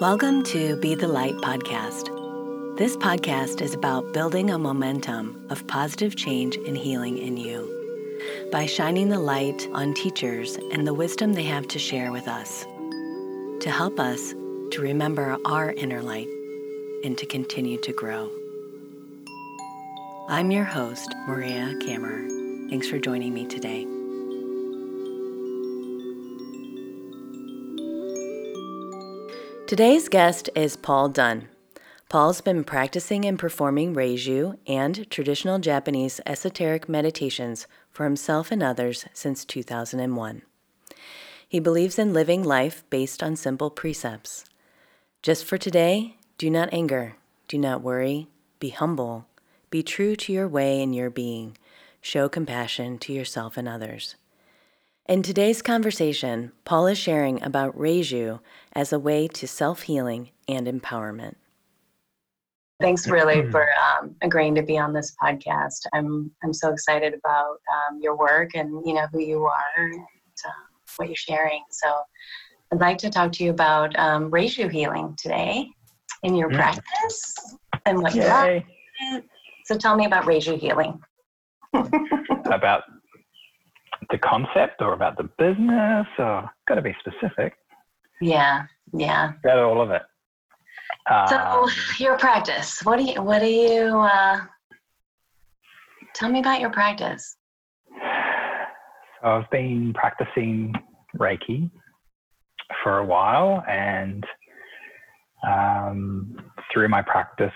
Welcome to Be the Light podcast. This podcast is about building a momentum of positive change and healing in you by shining the light on teachers and the wisdom they have to share with us to help us to remember our inner light and to continue to grow. I'm your host, Maria Kammer. Thanks for joining me today. Today's guest is Paul Dunn. Paul's been practicing and performing Reiju and traditional Japanese esoteric meditations for himself and others since 2001. He believes in living life based on simple precepts. Just for today, do not anger, do not worry, be humble, be true to your way and your being, show compassion to yourself and others. In today's conversation, Paul is sharing about Reiju as a way to self healing and empowerment. Thanks, really, for um, agreeing to be on this podcast. I'm I'm so excited about um, your work and you know who you are and uh, what you're sharing. So, I'd like to talk to you about um, Reiju healing today in your mm. practice and what you are. So, tell me about Reiju healing. about the concept or about the business or got to be specific. Yeah, yeah. About all of it. So um, your practice. What do you? What do you? Uh, tell me about your practice. I've been practicing Reiki for a while, and um, through my practice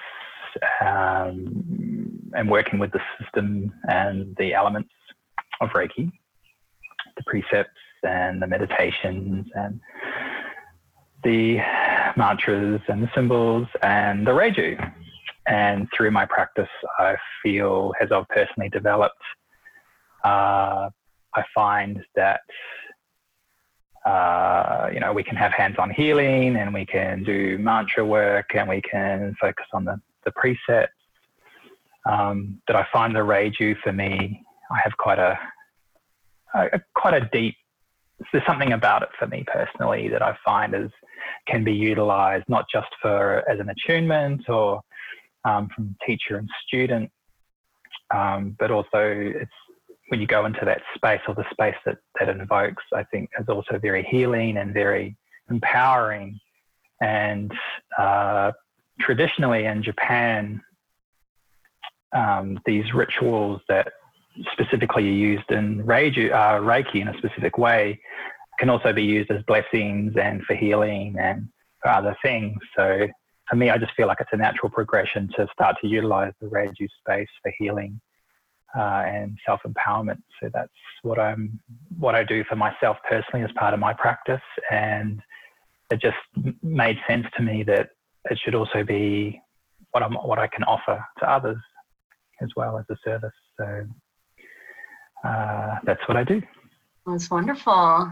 um, and working with the system and the elements of Reiki, the precepts and the meditations and the mantras and the symbols and the Reiju. And through my practice, I feel as I've personally developed, uh, I find that uh, you know we can have hands-on healing and we can do mantra work and we can focus on the, the precepts. Um, but I find the Reiju for me, I have quite a a, quite a deep. There's something about it for me personally that I find is can be utilized not just for as an attunement or um, from teacher and student, um, but also it's when you go into that space or the space that that invokes. I think is also very healing and very empowering. And uh, traditionally in Japan, um, these rituals that specifically used in Reiki, uh, Reiki in a specific way can also be used as blessings and for healing and for other things. So for me, I just feel like it's a natural progression to start to utilize the Reiki space for healing uh, and self empowerment. So that's what I'm, what I do for myself personally as part of my practice, and it just made sense to me that it should also be what I'm, what I can offer to others as well as a service. So uh, that's what I do. That's wonderful.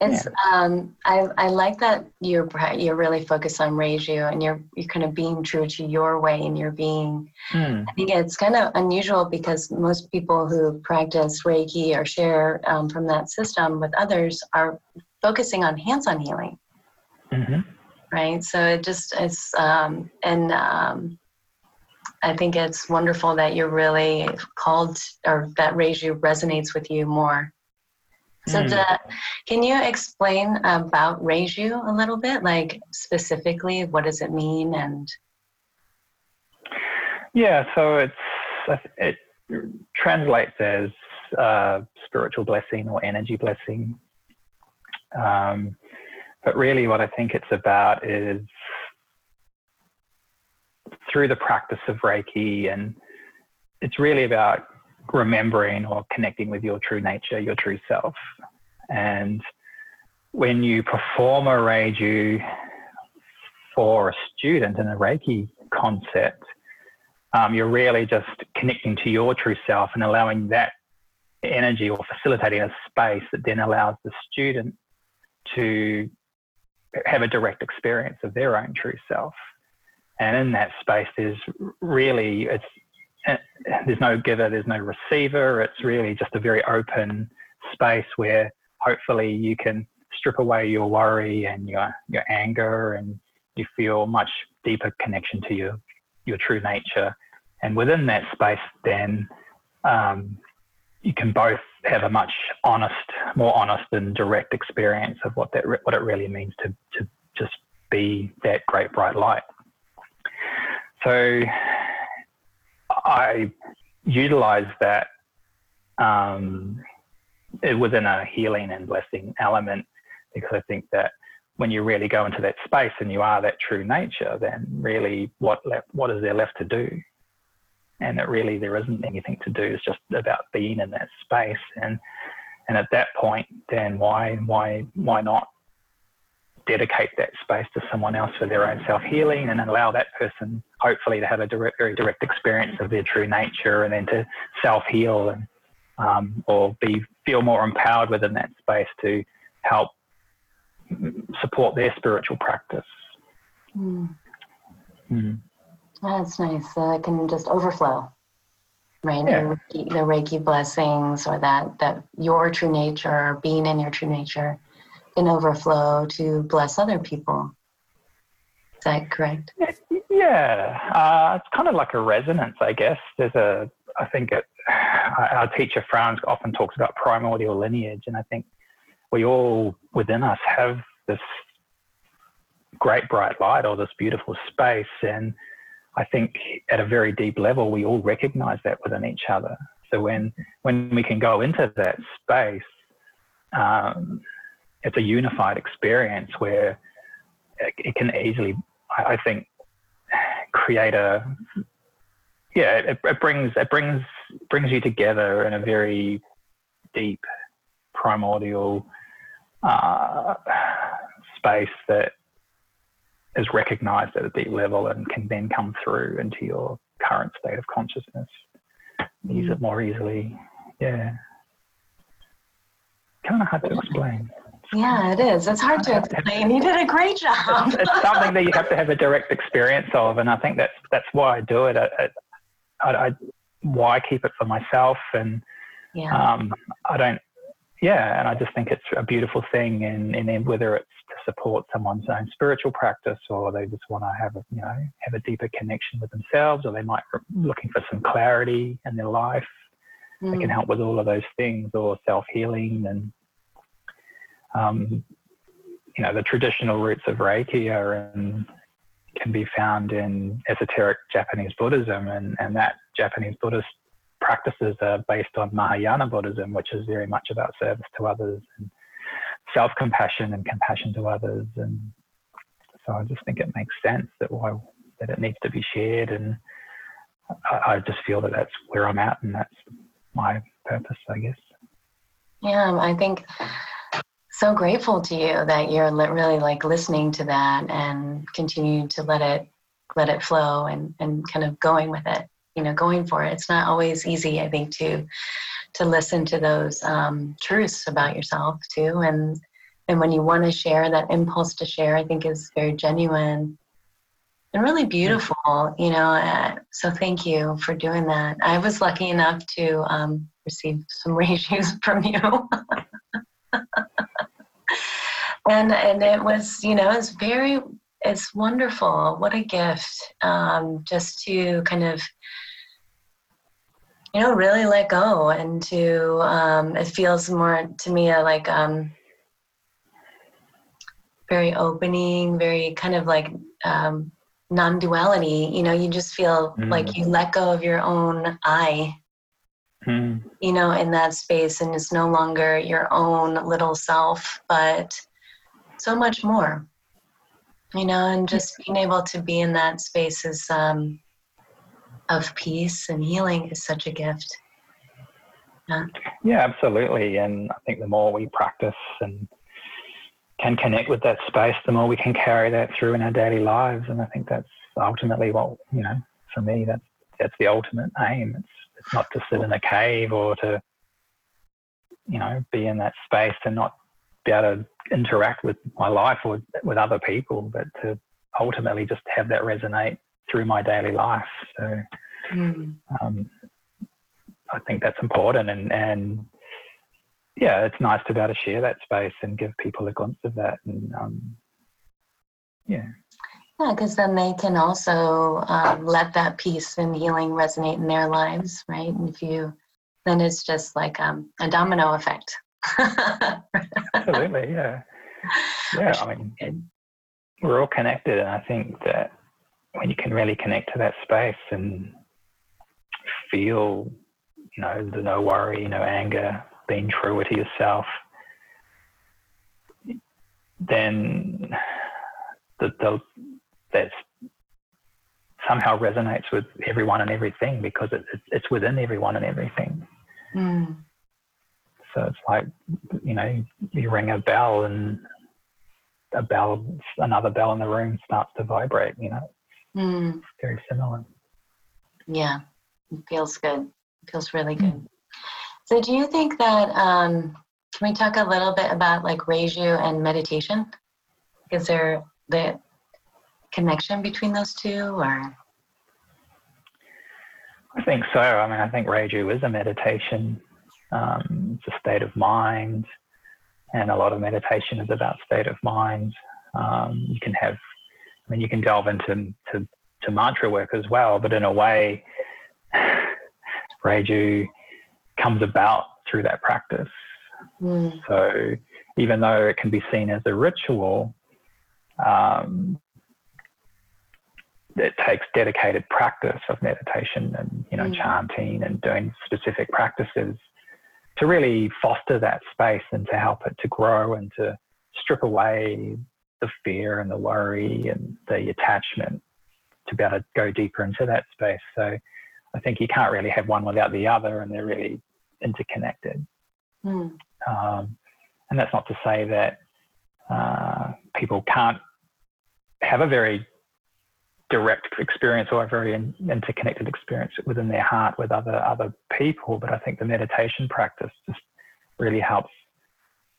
It's yeah. um, I, I like that you're you're really focused on Reiju and you're you're kind of being true to your way and your being. Mm. I think it's kind of unusual because most people who practice Reiki or share um, from that system with others are focusing on hands-on healing. Mm-hmm. Right. So it just it's um, and um, I think it's wonderful that you're really called or that Reiju resonates with you more. So, mm. the, can you explain about Reiju a little bit? Like, specifically, what does it mean? And yeah, so it's it translates as uh, spiritual blessing or energy blessing. Um, but really, what I think it's about is through the practice of Reiki, and it's really about remembering or connecting with your true nature, your true self. And when you perform a Reiju for a student in a Reiki concept, um, you're really just connecting to your true self and allowing that energy or facilitating a space that then allows the student to have a direct experience of their own true self and in that space there's really it's there's no giver there's no receiver it's really just a very open space where hopefully you can strip away your worry and your your anger and You feel much deeper connection to your your true nature, and within that space, then um, you can both have a much honest, more honest and direct experience of what that what it really means to to just be that great bright light. So I utilize that um, within a healing and blessing element because I think that when you really go into that space and you are that true nature, then really what left, what is there left to do? And that really there isn't anything to do. It's just about being in that space. And and at that point, then why why why not dedicate that space to someone else for their own self healing and allow that person hopefully to have a direct, very direct experience of their true nature and then to self heal and um, or be feel more empowered within that space to help support their spiritual practice. Mm. Mm. That's nice. So it can just overflow, right? Yeah. The, Reiki, the Reiki blessings, or that that your true nature, being in your true nature, can overflow to bless other people. Is that correct? Yeah, uh, it's kind of like a resonance, I guess. There's a, I think it, our teacher Frans often talks about primordial lineage, and I think we all within us have this great bright light or this beautiful space, and I think at a very deep level we all recognize that within each other. So when when we can go into that space, um, it's a unified experience where it, can easily, I think, create a yeah, it, it brings it brings brings you together in a very deep, primordial uh, space that is recognized at a deep level and can then come through into your current state of consciousness. Use it more easily. Yeah. Kind of hard to explain. Yeah, it is. It's hard to explain. You did a great job. it's, it's, something that you have to have a direct experience of, and I think that's that's why I do it. I, I, I why keep it for myself, and yeah. um, I don't. Yeah, and I just think it's a beautiful thing, and and then whether it's to support someone's own spiritual practice, or they just want to have a you know have a deeper connection with themselves, or they might be looking for some clarity in their life. Mm. It can help with all of those things, or self healing and um, you know, the traditional roots of Reiki are in, can be found in esoteric Japanese Buddhism, and, and that Japanese Buddhist practices are based on Mahayana Buddhism, which is very much about service to others and self compassion and compassion to others. And so I just think it makes sense that why that it needs to be shared, and I, I just feel that that's where I'm at, and that's my purpose, I guess. Yeah, I think so grateful to you that you're really like listening to that and continue to let it let it flow and and kind of going with it you know going for it. It's not always easy i think to to listen to those um, truths about yourself too. And and when you want to share that impulse to share i think is very genuine and really beautiful you know uh, so thank you for doing that. I was lucky enough to um, receive some Reijus from you and and it was you know it's very it's wonderful what a gift um, just to kind of you know really let go and to um, it feels more to me like um, very opening very kind of like um, non-duality you know you just feel mm. like you let go of your own i mm. you know in that space and it's no longer your own little self but so much more you know and just being able to be in that space is um, of peace and healing is such a gift. Yeah. yeah absolutely. And i think the more we practice and can connect with that space the more we can carry that through in our daily lives. And i think that's ultimately what you know for me that's that's the ultimate aim. It's it's not to sit in a cave or to you know be in that space and not be able to interact with my life or with other people, but to ultimately just have that resonate through my daily life. So mm. um, I think that's important, and and yeah, it's nice to be able to share that space and give people a glimpse of that, and um, yeah. Yeah, because then they can also um, let that peace and healing resonate in their lives, right? And if you, then it's just like um, a domino effect. Absolutely, yeah. Yeah, I mean, we're all connected, and I think that when you can really connect to that space and feel, you know, the no worry, no anger, being true to yourself, then the, the that somehow resonates with everyone and everything because it, it, it's within everyone and everything. Mm. So it's like, you know, you ring a bell and a bell, another bell in the room starts to vibrate, you know. Mm. Very similar. Yeah, it feels good. It feels really good. Mm. So do you think that, um, can we talk a little bit about like Reiju and meditation? Is there the connection between those two or? I think so. I mean, I think Reiju is a meditation. Um, it's a state of mind, and a lot of meditation is about state of mind. Um, you can have, I mean, you can delve into to, to mantra work as well, but in a way, Reiju comes about through that practice. Mm. So even though it can be seen as a ritual, um, it takes dedicated practice of meditation and you know mm. chanting and doing specific practices to really foster that space and to help it to grow and to strip away the fear and the worry and the attachment to be able to go deeper into that space. So I think you can't really have one without the other, and they're really interconnected. Mm. Um, and that's not to say that uh, people can't have a very direct experience or a very in, interconnected experience within their heart with other other people. But I think the meditation practice just really helps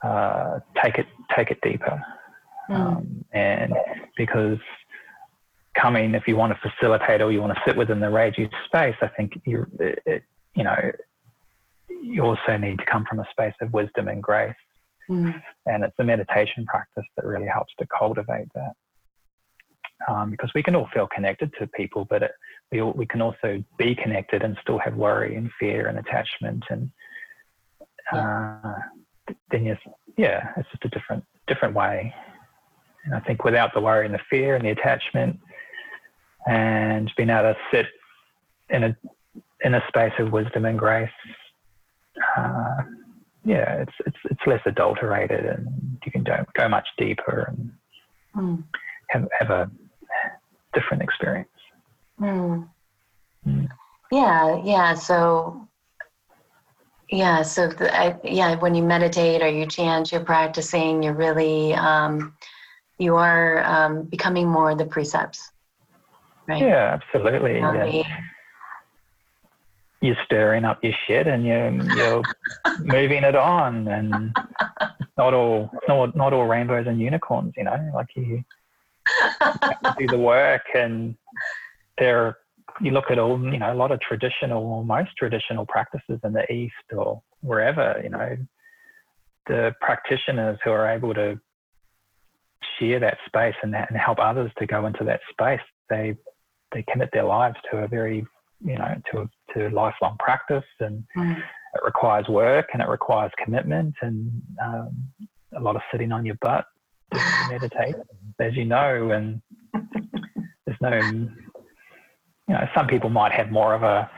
uh, take it take it deeper, mm. um, and because coming if you want to facilitate or you want to sit within the Reiju space, I think you it, you know you also need to come from a space of wisdom and grace. Mm. And it's the meditation practice that really helps to cultivate that um, because we can all feel connected to people, but it, we, all, we can also be connected and still have worry and fear and attachment. And uh, then, yes, yeah, it's just a different, different way. And I think without the worry and the fear and the attachment, and being able to sit in a in a space of wisdom and grace, uh, yeah, it's it's it's less adulterated, and you can go, go much deeper and mm. have have a different experience. Mm. Mm. Yeah, yeah. So, yeah, so the, I, yeah, when you meditate or you chant, you're practicing. You're really, um, you are um, becoming more the precepts, right? Yeah, absolutely. Yeah. You're stirring up your shit and you're you're moving it on, and not all not not all rainbows and unicorns, you know. Like you do the work and there you look at all you know a lot of traditional or most traditional practices in the east or wherever you know the practitioners who are able to share that space and that and help others to go into that space they they commit their lives to a very you know to to lifelong practice and mm. it requires work and it requires commitment and um, a lot of sitting on your butt meditate as you know, and there's no, you know, some people might have more of a,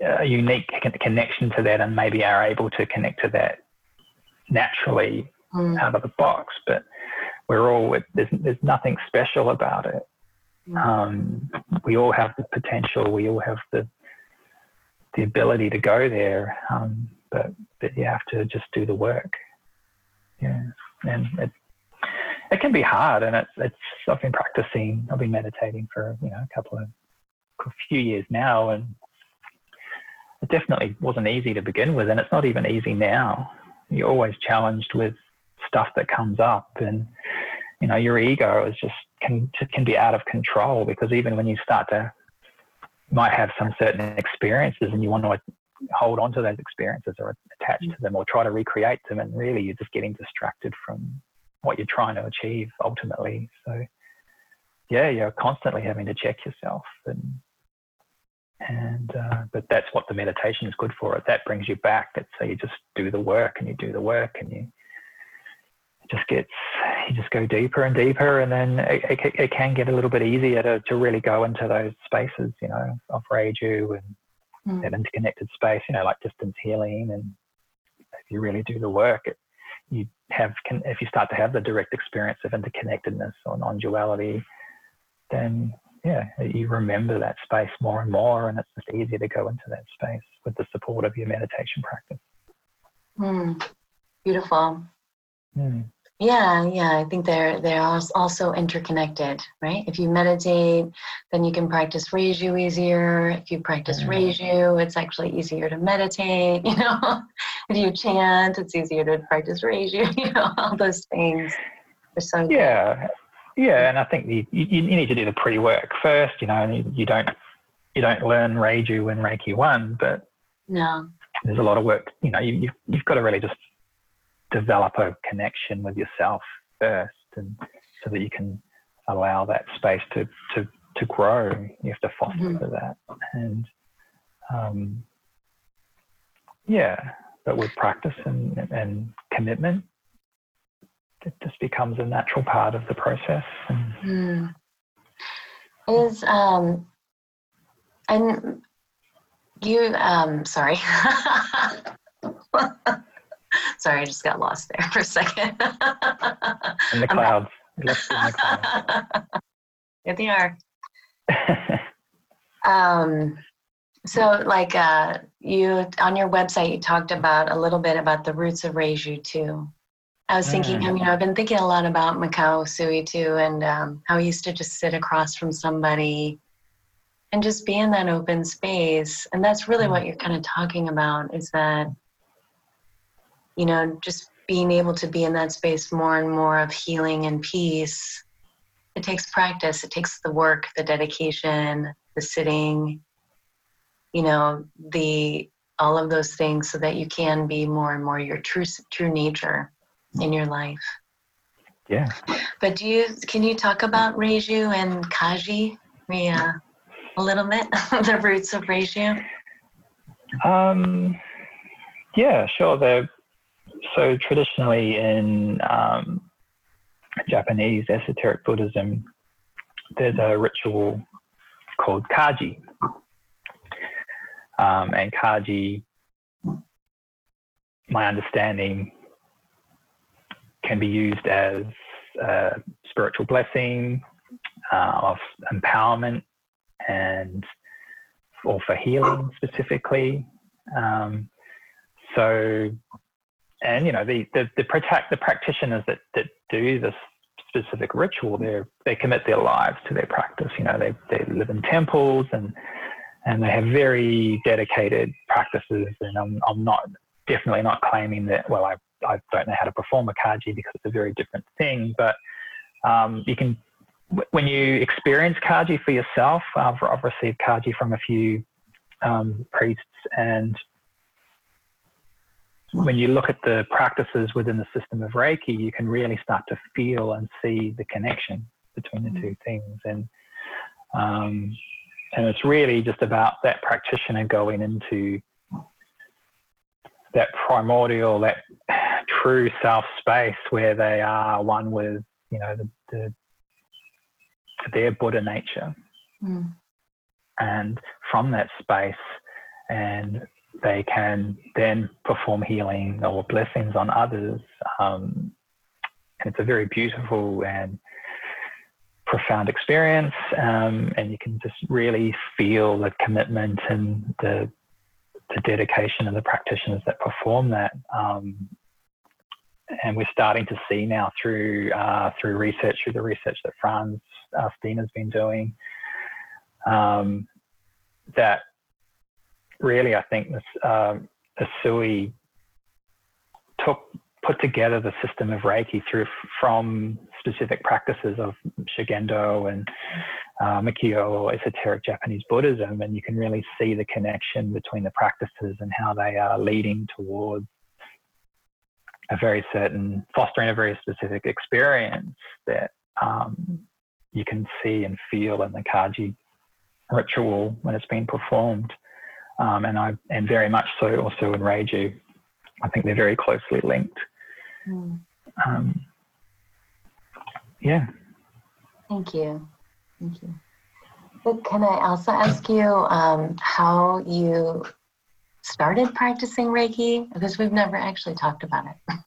a unique connection to that and maybe are able to connect to that naturally mm. out of the box. But we're all, there's, there's nothing special about it. Mm. Um, we all have the potential, we all have the, the ability to go there. Um, but, but you have to just do the work yeah, and it it can be hard, and it's it's I've been practicing, I've been meditating for you know a couple of a few years now, and it definitely wasn't easy to begin with, and it's not even easy now. You're always challenged with stuff that comes up, and you know your ego is just can can be out of control because even when you start to might have some certain experiences and you want to hold on to those experiences or attach to them or try to recreate them. And really, you're just getting distracted from what you're trying to achieve ultimately. So, yeah, you're constantly having to check yourself and and uh, but that's what the meditation is good for. It that brings you back. That so you just do the work and you do the work and you it just gets you just go deeper and deeper and then it, it, it, can get a little bit easier to, to really go into those spaces you know of reiju and mm. that interconnected space you know like distance healing and if you really do the work it, you have can, if you start to have the direct experience of interconnectedness or non-duality then yeah you remember that space more and more and it's just easier to go into that space with the support of your meditation practice mm. beautiful mm. Yeah, yeah, I think they're they're also interconnected, right? If you meditate, then you can practice Reiju easier. If you practice mm. Reiju, it's actually easier to meditate. You know, if you chant, it's easier to practice Reiju. You know, all those things are so. Yeah, yeah, and I think you, you, you need to do the pre-work first. You know, and you, you don't you don't learn Reiju in Reiki one, but no, there's a lot of work. You know, you, you've, you've got to really just develop a connection with yourself first and so that you can allow that space to to to grow you have to foster mm-hmm. that and um, yeah but with practice and, and commitment it just becomes a natural part of the process and, mm. is um and you um sorry Sorry, I just got lost there for a second. in the clouds. in the clouds. Here they are. um, so, like uh, you on your website, you talked about a little bit about the roots of Reiju too. I was thinking, mm. you know, I've been thinking a lot about Mikao Usui too, and um, how he used to just sit across from somebody and just be in that open space. And that's really mm. what you're kind of talking about is that you know, just being able to be in that space more and more of healing and peace. It takes practice, it takes the work, the dedication, the sitting, you know, the all of those things so that you can be more and more your true true nature in your life. Yeah. But do you can you talk about Reiju and Kaji? Yeah, a little bit the roots of Reiju. Um, yeah, sure. They're so traditionally in um, Japanese esoteric Buddhism, there's a ritual called kaji. Um, and kaji, my understanding, can be used as a spiritual blessing, uh, of empowerment, and or for healing specifically. Um, so and you know the the the, protect, the practitioners that that do this specific ritual they they commit their lives to their practice. You know they they live in temples and and they have very dedicated practices. And I'm I'm not definitely not claiming that well I I don't know how to perform a kaji because it's a very different thing. But um, you can when you experience kaji for yourself I've, I've received kaji from a few um, priests and when you look at the practices within the system of Reiki, you can really start to feel and see the connection between the mm-hmm. two things. And um, and it's really just about that practitioner going into that primordial, that true self space where they are one with, you know, the, the their Buddha nature. Mm. And from that space and they can then perform healing or blessings on others. Um, and it's a very beautiful and profound experience. Um, and you can just really feel the commitment and the, the dedication of the practitioners that perform that. Um, and we're starting to see now through uh, through research, through the research that Frans uh, Stiene has been doing, um, that really, I think this um, Usui took put together the system of Reiki through from specific practices of Shugendo and uh, Mikkyo or esoteric Japanese Buddhism, and you can really see the connection between the practices and how they are leading towards a very certain, fostering a very specific experience that um, you can see and feel in the Kaji ritual when it's been performed. Um, and I and very much so also in Reiju. I think they're very closely linked. Mm. Um, yeah. Thank you. Thank you. But can I also ask you um, how you started practicing Reiki? Because we've never actually talked about it.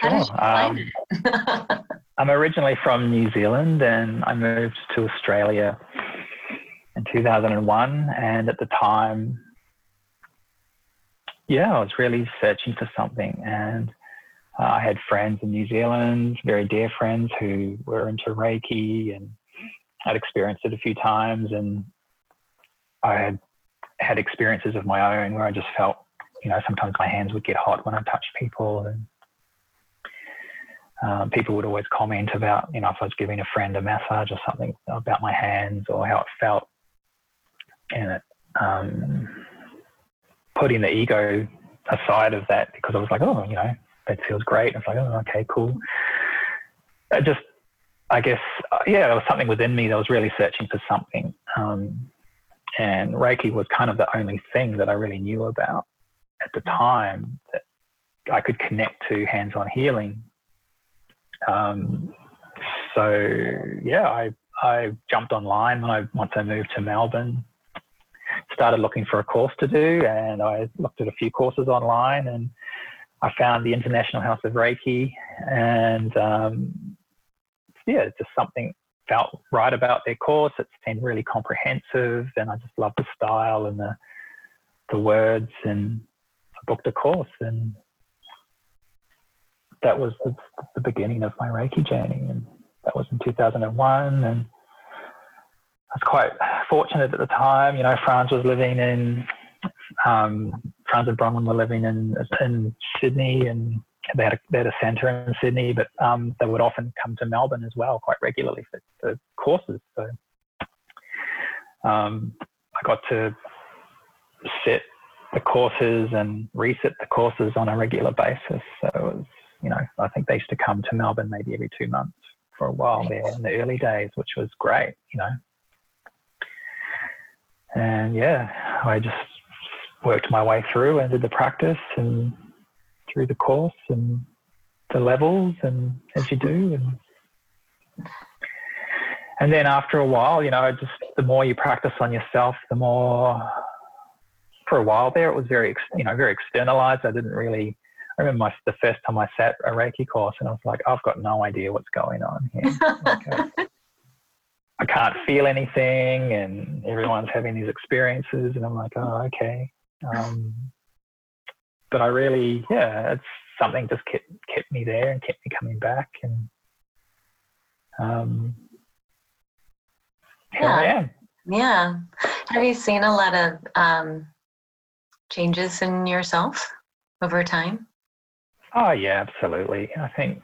how did you find um, it? I'm originally from New Zealand and I moved to Australia in 2001. And at the time, yeah, I was really searching for something. And uh, I had friends in New Zealand, very dear friends who were into Reiki and I'd experienced it a few times. And I had had experiences of my own where I just felt, you know, sometimes my hands would get hot when I touched people. And um, people would always comment about, you know, if I was giving a friend a massage or something about my hands or how it felt. And um, putting the ego aside of that because I was like, oh, you know, that feels great. I was like, oh, okay, cool. I just, I guess, uh, yeah, there was something within me that was really searching for something. Um, and Reiki was kind of the only thing that I really knew about at the time that I could connect to hands on healing. Um, so, yeah, I, I jumped online when I, once I moved to Melbourne, started looking for a course to do, and I looked at a few courses online and I found the International House of Reiki, and um, yeah, just something felt right about their course. It seemed really comprehensive, and I just loved the style and the the words. And I booked a course, and that was the, the beginning of my Reiki journey. And that was in 2001, and was quite fortunate at the time. You know, Frans was living in um, Frans and Bronwyn were living in in Sydney, and they had a, they had a centre in Sydney, but um, they would often come to Melbourne as well quite regularly for, for courses. So um, I got to sit the courses and resit the courses on a regular basis. So it was, you know, I think they used to come to Melbourne maybe every two months for a while there in the early days, which was great, you know. And yeah, I just worked my way through and did the practice and through the course and the levels and as you do and and then after a while you know just the more you practice on yourself the more for a while there it was very you know very externalized i didn't really I remember my, the first time I sat a Reiki course and I was like, I've got no idea what's going on here. like, I can't feel anything and everyone's having these experiences and I'm like, oh, okay. Um, but I really, yeah, it's something just kept kept me there and kept me coming back, and um, yeah, yeah. Have you seen a lot of um, changes in yourself over time? Oh yeah, absolutely. I think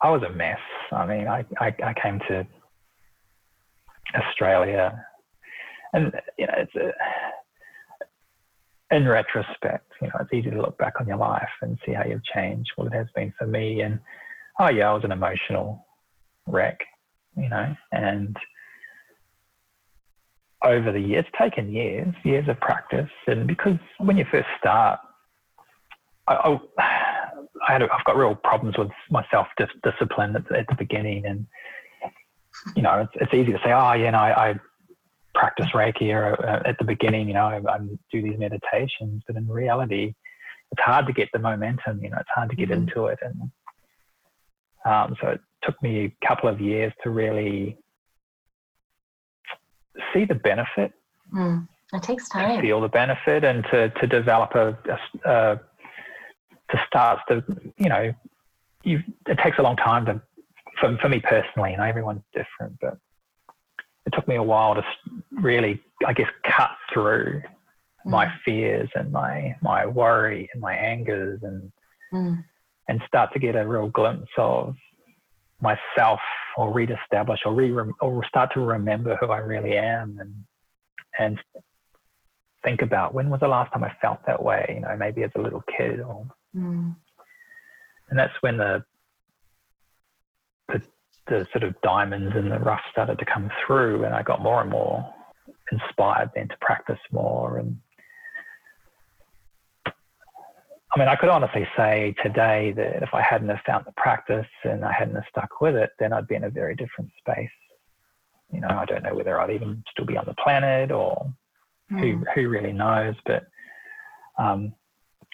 I was a mess. I mean, I I, I came to Australia, and you know, it's a in retrospect, you know, it's easy to look back on your life and see how you've changed. Well, it has been for me. And oh, yeah, I was an emotional wreck, you know, and over the years, taken years, years of practice. And because when you first start, I, I, I had, I've got real problems with my self discipline at, at, the beginning. And, you know, it's, it's easy to say, oh, yeah, no, I, I practice Reiki or uh, at the beginning, you know, I, I, do these meditations, but in reality, it's hard to get the momentum, you know, it's hard to get mm-hmm. into it. And um, so it took me a couple of years to really see the benefit. Mm. It takes time. To feel the benefit and to, to develop a, a, a to start to, you know, you, it takes a long time to, for, for me personally, you know, everyone's different, but it took me a while to really, I guess, cut through mm. my fears and my my worry and my angers and mm. and start to get a real glimpse of myself or reestablish or re or start to remember who I really am and and think about when was the last time I felt that way, you know, maybe as a little kid or mm. and that's when the, the sort of diamonds and the rough started to come through and I got more and more inspired then to practice more and I mean, I could honestly say today that if I hadn't have found the practice and I hadn't have stuck with it, then I'd be in a very different space. You know, I don't know whether I'd even still be on the planet or mm. who hmm. who really knows. But um,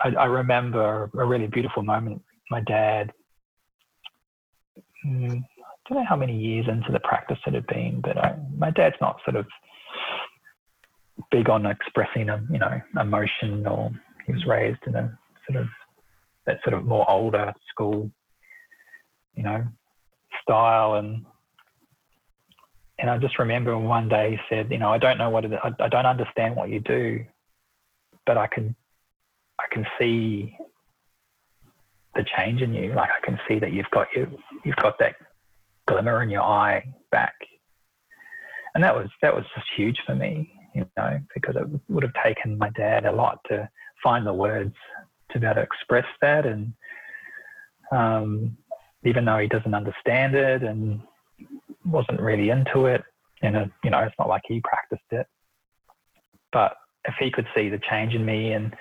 I, I, remember a really beautiful moment. My dad, mm, I don't know how many years into the practice it had been, but I, my dad's not sort of big on expressing a you know emotion or he was raised in a sort of that sort of more older school, you know, style and and I just remember one day he said, you know, I don't know what it, I, I don't understand what you do, but I can I can see the change in you. Like I can see that you've got you you've got that glimmer in your eye back. And that was that was just huge for me, you know, because it would have taken my dad a lot to find the words to be able to express that. And um, even though he doesn't understand it and wasn't really into it, and you know, it's not like he practiced it. But if he could see the change in me, and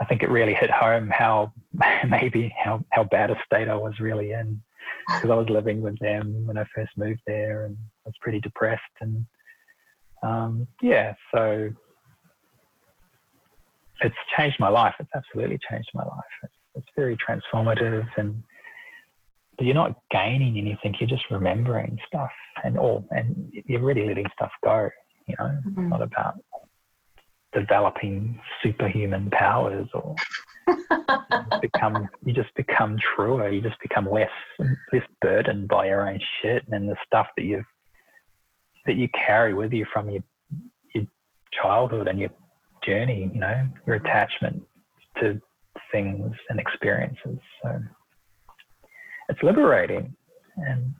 I think it really hit home how maybe how how bad a state I was really in because I was living with them when I first moved there, and I was pretty depressed and um, yeah, so it's changed my life. It's absolutely changed my life. It's, it's very transformative, and but you're not gaining anything. You're just remembering stuff, and all, and you're really letting stuff go. You know, mm-hmm. it's not about developing superhuman powers or become. You just become truer. You just become less less burdened by your own shit and the stuff that you've that you carry with you from your your childhood and your journey, you know, your attachment to things and experiences. So it's liberating. And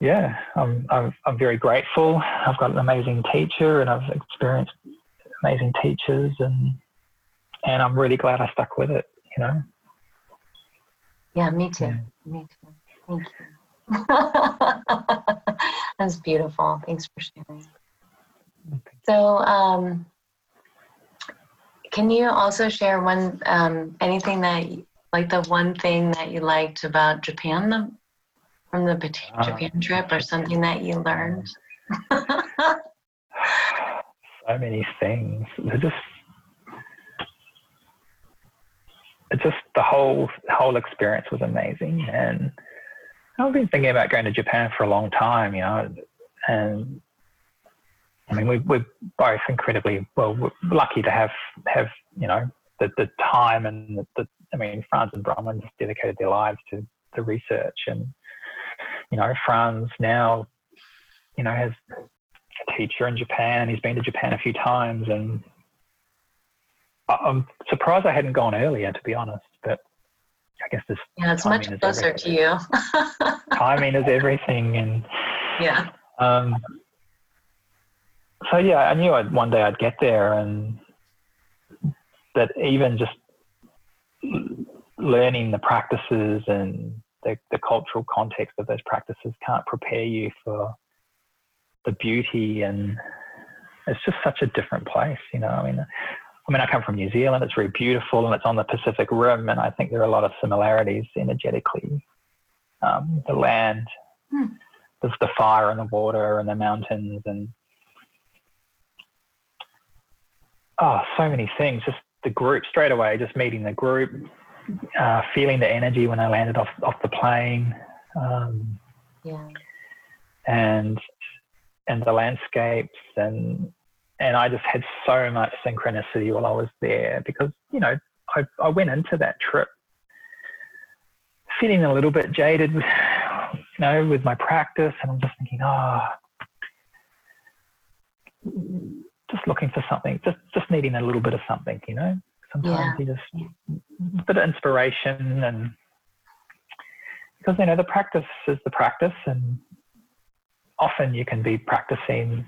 yeah, I'm, I'm, I'm very grateful. I've got an amazing teacher and I've experienced amazing teachers and, and I'm really glad I stuck with it, you know? Yeah, me too. Yeah. Me too. Thank you. That's beautiful. Thanks for sharing. So, um, can you also share one um, anything that like the one thing that you liked about Japan the, from the uh, Japan trip, or something that you learned? so many things. They're just just the whole whole experience was amazing, and I've been thinking about going to Japan for a long time, you know, and I mean, we, we're both incredibly well lucky to have have you know the, the time and the, the I mean, Frans and Bronwyn dedicated their lives to the research, and you know, Frans now you know has a teacher in Japan. He's been to Japan a few times, and I'm surprised I hadn't gone earlier, to be honest. But I guess this yeah, it's much closer to you. timing is everything, and yeah. Um, so yeah, I knew I'd, one day I'd get there, and that even just learning the practices and the, the cultural context of those practices can't prepare you for the beauty and it's just such a different place, you know. I mean, I mean, I come from New Zealand. It's very beautiful, and it's on the Pacific Rim, and I think there are a lot of similarities energetically. Um, the land, hmm. there's the fire and the water and the mountains, and oh, so many things. Just the group straight away, just meeting the group, uh, feeling the energy when I landed off off the plane. Um, yeah. And and the landscapes and and I just had so much synchronicity while I was there because you know I I went into that trip feeling a little bit jaded, with, you know, with my practice, and I'm just thinking, oh, just looking for something, just just needing a little bit of something, you know. Sometimes yeah. you just a bit of inspiration, and because you know the practice is the practice, and often you can be practicing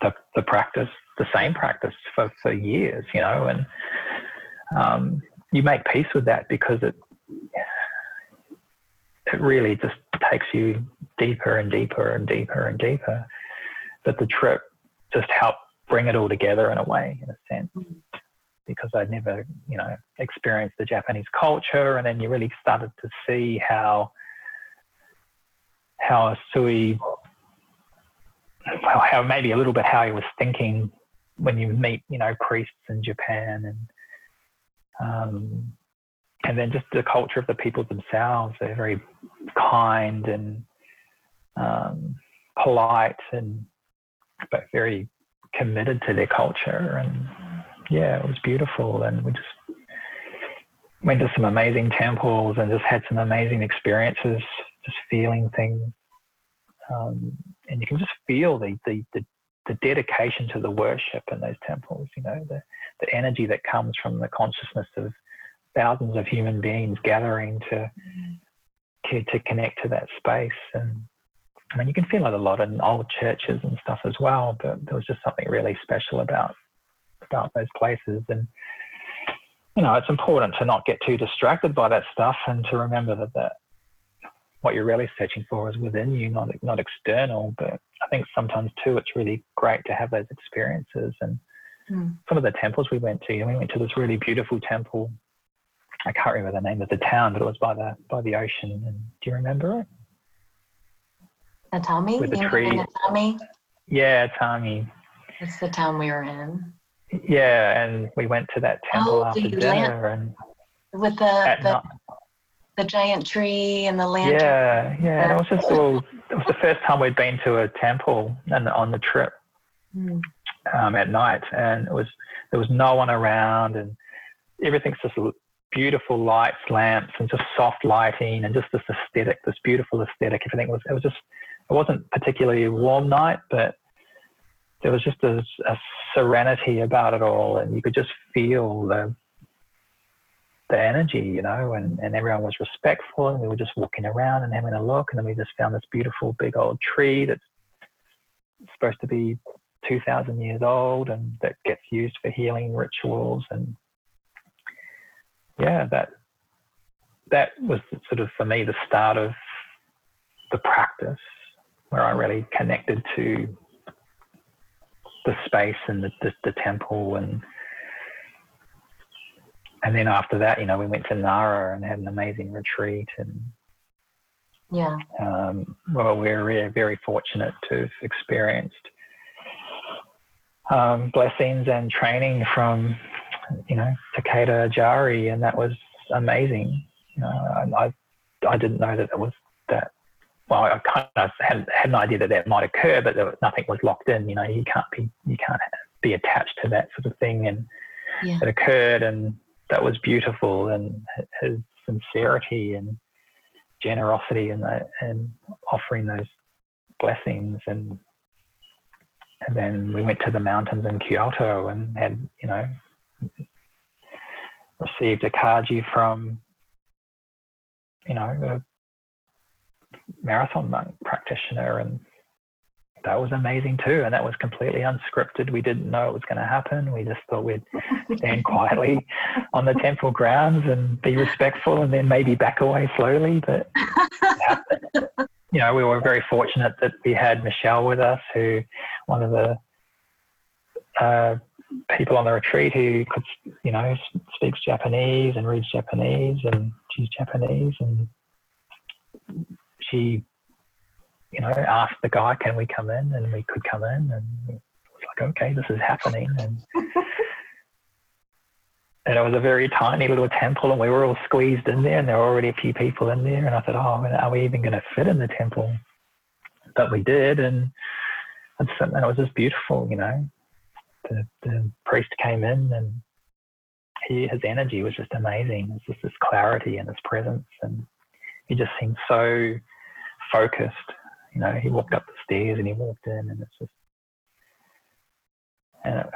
the the practice, the same practice for for years, you know, and um, you make peace with that because it it really just takes you deeper and deeper and deeper and deeper. But the trip just helped bring it all together in a way, in a sense, because I'd never, you know, experienced the Japanese culture, and then you really started to see how how a Sui, how maybe a little bit how he was thinking when you meet, you know, priests in Japan and um, and then just the culture of the people themselves. They're very kind and um, polite and but very committed to their culture. And yeah, it was beautiful. And we just went to some amazing temples and just had some amazing experiences, just feeling things. Um, and you can just feel the, the, the, the dedication to the worship in those temples, you know, the, the energy that comes from the consciousness of thousands of human beings gathering to to connect to that space. And I mean, you can feel it a lot in old churches and stuff as well. But there was just something really special about about those places. And you know, it's important to not get too distracted by that stuff and to remember that that what you're really searching for is within you, not not external. But I think sometimes too, it's really great to have those experiences and. Mm. Some of the temples we went to, we went to this really beautiful temple I can't remember the name of the town, but it was by the by the ocean. And do you remember it? Atami? With the you tree. Atami? Yeah, Atami. It's the town we were in. Yeah, and we went to that temple oh, after dinner land, and with the the, the, giant tree and the lantern. Yeah, yeah. it was just all. It was the first time we'd been to a temple and on the trip mm. um, at night, and it was there was no one around, and everything's just beautiful lights, lamps, and just soft lighting, and just this aesthetic, this beautiful aesthetic. Everything was it was just it wasn't particularly a warm night, but there was just a, a serenity about it all, and you could just feel the the energy, you know, and, and everyone was respectful, and we were just walking around and having a look, and then we just found this beautiful big old tree that's supposed to be 2,000 years old and that gets used for healing rituals and yeah, that that was sort of for me the start of the practice where I really connected to the space and the, the, the temple and and then after that, you know, we went to Nara and had an amazing retreat and yeah. Um, well, we're very, fortunate to have experienced um, blessings and training from you know, Takeda Ajari, and that was amazing. You know, I, I didn't know that it was that. Well, I kind of had, had an idea that that might occur, but there, nothing was locked in. You know, you can't be you can't be attached to that sort of thing, and yeah. it occurred, and that was beautiful, and his sincerity and generosity and and offering those blessings. And and then we went to the mountains in Kyoto and had you know received a kaji from, you know, a marathon monk practitioner, and that was amazing too. And that was completely unscripted. We didn't know it was going to happen. We just thought we'd stand quietly on the temple grounds and be respectful, and then maybe back away slowly. But you know, we were very fortunate that we had Michelle with us, who one of the uh, people on the retreat who could, you know, speaks Japanese and reads Japanese and she's Japanese and she, you know, asked the guy, "Can we come in?" And we could come in, and it was like, "Okay, this is happening." And and it was a very tiny little temple, and we were all squeezed in there, and there were already a few people in there. And I thought, "Oh, are we even going to fit in the temple?" But we did, and and it was just beautiful, you know the, the priest came in and he, his energy was just amazing. It's just this clarity and his presence, and he just seemed so focused. You know, he walked up the stairs and he walked in, and it's just, and it,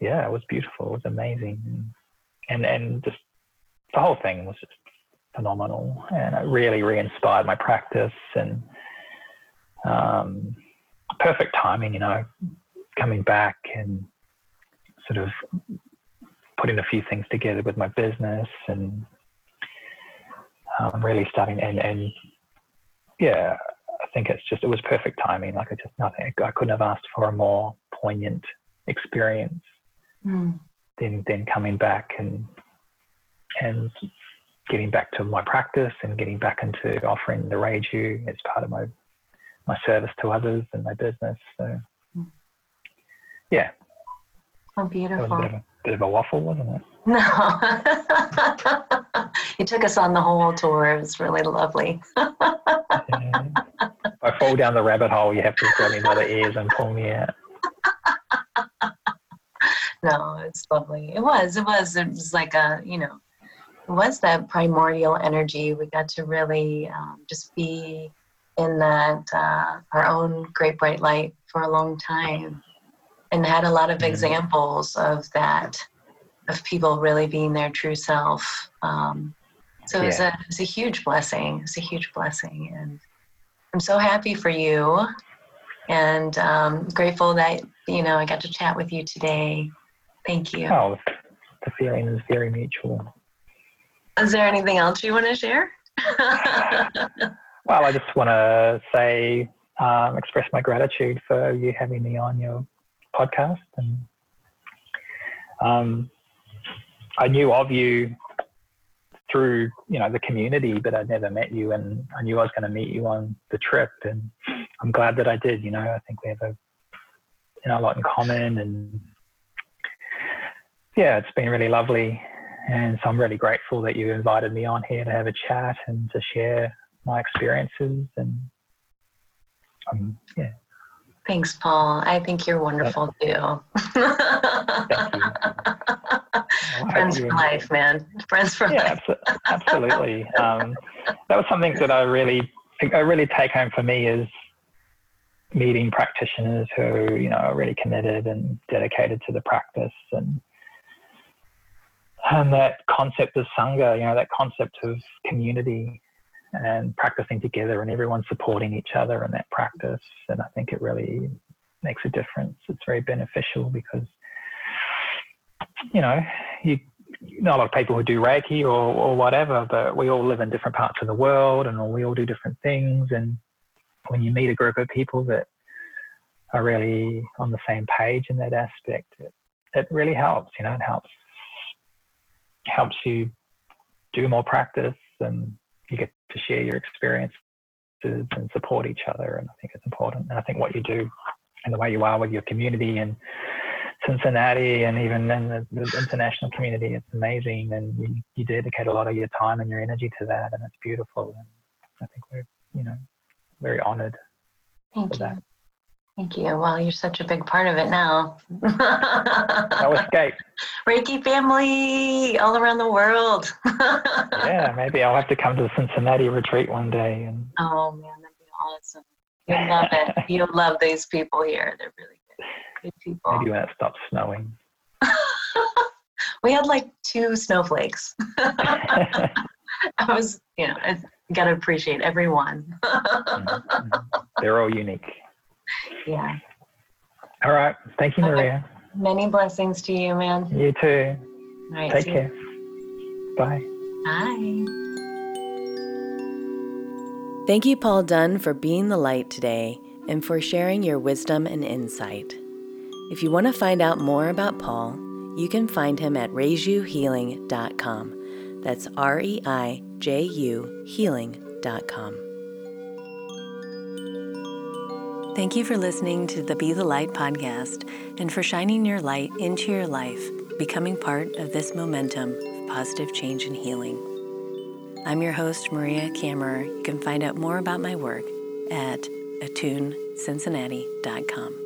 yeah, it was beautiful. It was amazing, and and just the whole thing was just phenomenal, and it really re-inspired my practice and um, perfect timing. You know, coming back and sort of putting a few things together with my business and um, really starting and and yeah, think it's just it was perfect timing. Like I just nothing I couldn't have asked for a more poignant experience mm. than than coming back and and getting back to my practice and getting back into offering the Reiju as part of my my service to others and my business. So yeah. Oh, beautiful. A bit of a, bit of a waffle, wasn't it? No. you took us on the whole tour. It was really lovely. yeah. I fall down the rabbit hole, you have to grab me by the ears and pull me out. no, it's lovely. It was. It was. It was like a, you know, it was that primordial energy. We got to really um, just be in that uh, our own great bright light for a long time, and had a lot of mm-hmm. examples of that of people really being their true self. Um, so yeah. a it's a huge blessing. It's a huge blessing, and I'm so happy for you, and um, grateful that you know I got to chat with you today. Thank you. Oh, the feeling is very mutual. Is there anything else you want to share? well, I just want to say, um, express my gratitude for you having me on your podcast and um, I knew of you through you know the community, but I'd never met you, and I knew I was going to meet you on the trip, and I'm glad that I did. You know, I think we have a you know a lot in common, and yeah, it's been really lovely, and so I'm really grateful that you invited me on here to have a chat and to share my experiences, and um, yeah. Thanks, Paul. I think you're wonderful too. Friends for life, man. Friends for yeah, life. absolutely. Um, that was something that I really, I really take home for me is meeting practitioners who you know are really committed and dedicated to the practice and and that concept of sangha, you know, that concept of community and practicing together and everyone supporting each other in that practice. And I think it really makes a difference. It's very beneficial because, you know, you, not a lot of people who do Reiki or, or whatever, but we all live in different parts of the world and we all do different things. And when you meet a group of people that are really on the same page in that aspect, it, it really helps, you know, it helps helps you do more practice and you get to share your experiences and support each other. And I think it's important. And I think what you do and the way you are with your community and Cincinnati and even in the, the international community, it's amazing. And you, you, dedicate a lot of your time and your energy to that, and it's beautiful. And I think we're, you know, very honored Thank for you. that. Thank you. Well, you're such a big part of it now. no escape. Reiki family all around the world. yeah, maybe I'll have to come to the Cincinnati retreat one day. And... Oh man, that'd be awesome. You'll love it. You'll love these people here. They're really good. Good people. Maybe when it stops snowing. we had like two snowflakes. I was, you know, I gotta appreciate every one. Mm-hmm. They're all unique yeah. All right. Thank you, Maria. Many blessings to you, man. You too. All right. Take care. Bye. Bye. Thank you, Paul Dunn, for being the light today and for sharing your wisdom and insight. If you want to find out more about Paul, you can find him at reijuhealing.com. That's R E I J U healing.com. Thank you for listening to the Be the Light podcast and for shining your light into your life, becoming part of this momentum of positive change and healing. I'm your host, Maria Kammerer. You can find out more about my work at attunecincinnati.com.